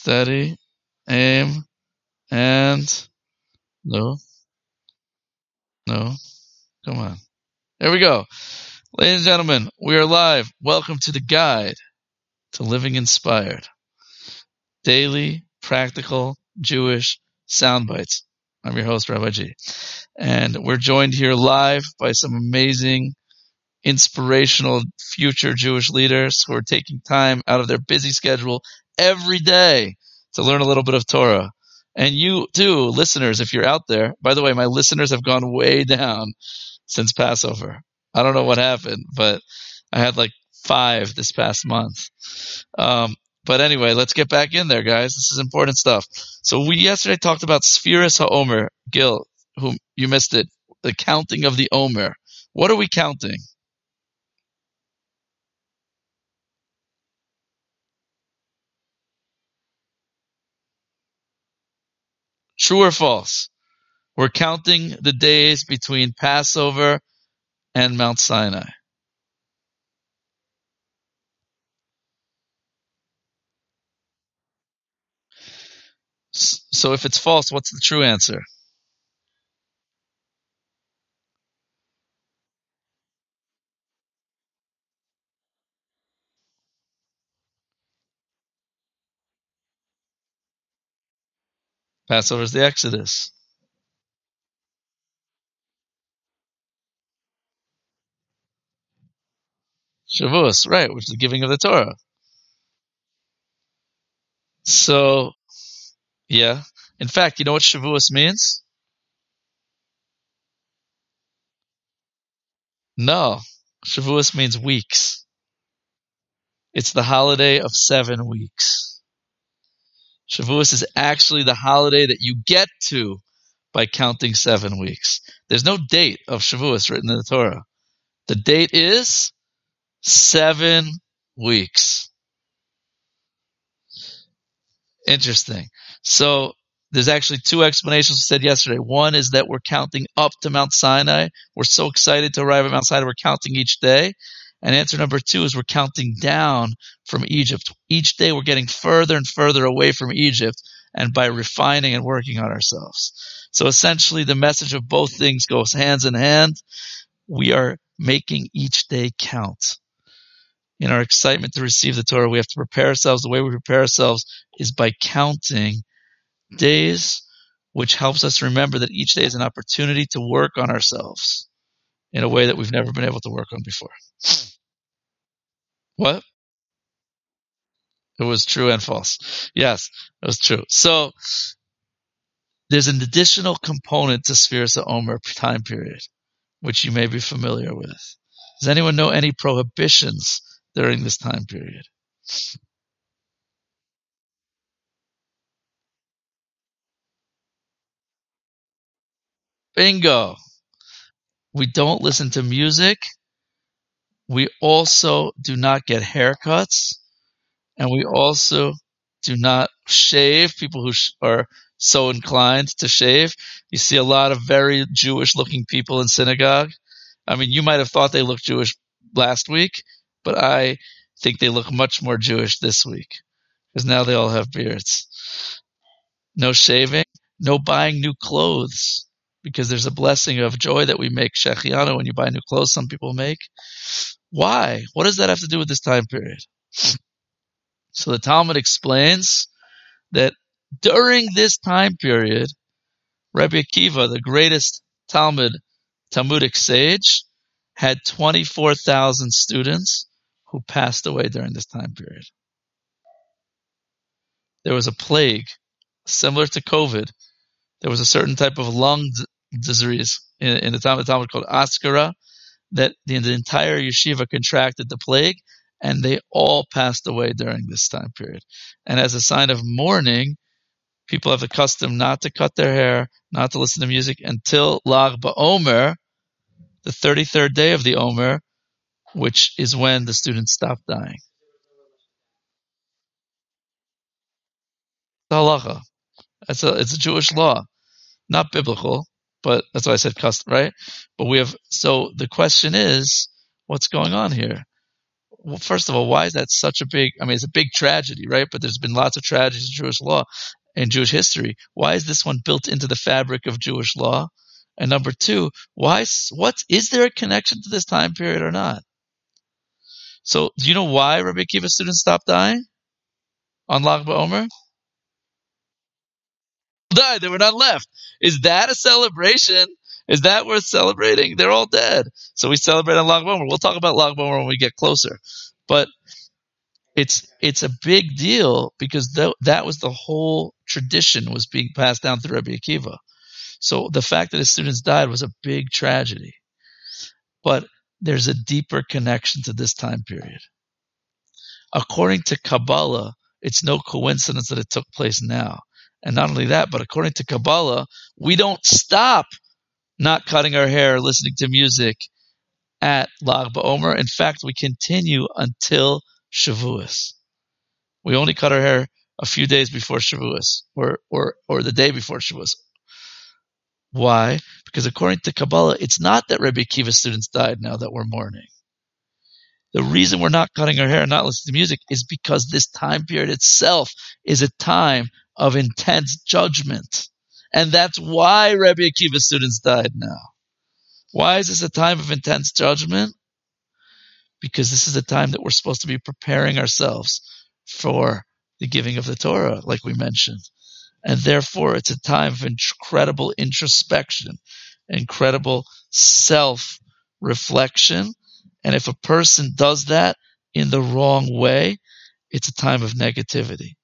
steady, aim, and no, no, come on. There we go. Ladies and gentlemen, we are live. Welcome to the guide to living inspired. Daily, practical, Jewish sound bites. I'm your host, Rabbi G. And we're joined here live by some amazing, inspirational future Jewish leaders who are taking time out of their busy schedule every day to learn a little bit of Torah. And you too, listeners, if you're out there, by the way, my listeners have gone way down since Passover. I don't know what happened, but I had like five this past month. Um, but anyway, let's get back in there, guys. This is important stuff. So we yesterday talked about Sefiras HaOmer, Gil, whom you missed it, the counting of the Omer. What are we counting? True or false? We're counting the days between Passover and Mount Sinai. So if it's false, what's the true answer? Passover is the Exodus. Shavuos, right, which is the giving of the Torah. So, yeah. In fact, you know what Shavuos means? No. Shavuos means weeks. It's the holiday of seven weeks. Shavuos is actually the holiday that you get to by counting seven weeks. There's no date of Shavuos written in the Torah. The date is seven weeks. Interesting. So there's actually two explanations we said yesterday. One is that we're counting up to Mount Sinai. We're so excited to arrive at Mount Sinai, we're counting each day. And answer number two is we're counting down from Egypt. Each day we're getting further and further away from Egypt and by refining and working on ourselves. So essentially the message of both things goes hands in hand. We are making each day count. In our excitement to receive the Torah, we have to prepare ourselves. The way we prepare ourselves is by counting days, which helps us remember that each day is an opportunity to work on ourselves in a way that we've never been able to work on before. What? It was true and false. Yes, it was true. So there's an additional component to Sefiras Omer time period, which you may be familiar with. Does anyone know any prohibitions during this time period? Bingo. We don't listen to music. We also do not get haircuts. And we also do not shave. People who sh- are so inclined to shave. You see a lot of very Jewish looking people in synagogue. I mean, you might have thought they looked Jewish last week, but I think they look much more Jewish this week because now they all have beards. No shaving, no buying new clothes because there's a blessing of joy that we make shehecheyanu when you buy new clothes. Some people make. Why? What does that have to do with this time period? So the Talmud explains that during this time period, Rabbi Akiva, the greatest Talmud Talmudic sage, had 24,000 students who passed away during this time period. There was a plague similar to COVID. There was a certain type of lung disease in, in the Talmud, Talmud called Askara that the, the entire yeshiva contracted the plague and they all passed away during this time period. And as a sign of mourning, people have the custom not to cut their hair, not to listen to music until Lag BaOmer, the 33rd day of the Omer, which is when the students stop dying. The halacha. It's a, it's a Jewish law, not biblical, but that's why I said custom, right? But we have, so the question is, what's going on here? well, first of all, why is that such a big? I mean, it's a big tragedy, right? But there's been lots of tragedies in Jewish law and Jewish history. Why is this one built into the fabric of Jewish law? And number two, why? What is there a connection to this time period or not? So, do you know why Rabbi Akiva students stopped dying on Lag BaOmer? Died. There were none left. Is that a celebration? Is that worth celebrating? They're all dead. So we celebrate on Lag BaOmer. We'll talk about Lag BaOmer when we get closer. But it's it's a big deal because th- that was the whole tradition was being passed down through Rabbi Akiva. So the fact that his students died was a big tragedy. But there's a deeper connection to this time period. According to Kabbalah, it's no coincidence that it took place now. And not only that, but according to Kabbalah, we don't stop not cutting our hair, listening to music at Lag BaOmer. In fact, we continue until Shavuos. We only cut our hair a few days before Shavuos, or or or the day before Shavuos. Why? Because according to Kabbalah, it's not that Rabbi Akiva students died now that we're mourning. The reason we're not cutting our hair and not listening to music is because this time period itself is a time of intense judgment. And that's why Rabbi Akiva students died now. Why is this a time of intense judgment? Because this is a time that we're supposed to be preparing ourselves for the giving of the Torah, like we mentioned and therefore it's a time of incredible introspection, incredible self reflection. And if a person does that in the wrong way, it's a time of negativity.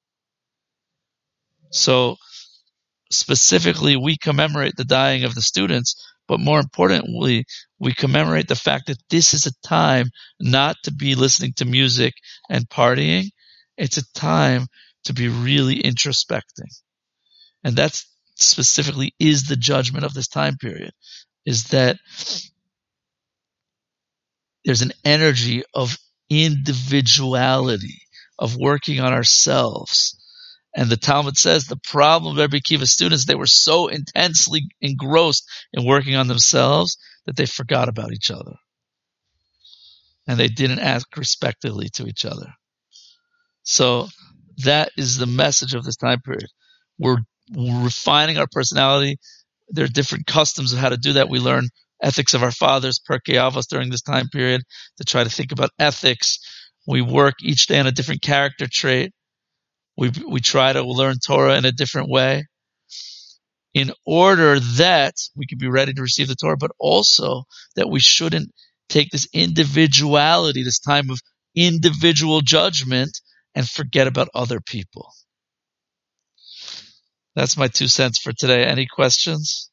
So specifically, we commemorate the dying of the students, but more importantly, we commemorate the fact that this is a time not to be listening to music and partying. It's a time to be really introspecting and that specifically is the judgment of this time period, is that there's an energy of individuality, of working on ourselves. And the Talmud says the problem of Rabbi Akiva students, they were so intensely engrossed in working on themselves that they forgot about each other. And they didn't act respectively to each other. So that is the message of this time period. We're refining our personality. There are different customs of how to do that. We learn ethics of our fathers, Pirkei Avos, during this time period to try to think about ethics. We work each day on a different character trait. We, we try to learn Torah in a different way in order that we can be ready to receive the Torah, but also that we shouldn't take this individuality, this time of individual judgment, and forget about other people. That's my two cents for today. Any questions?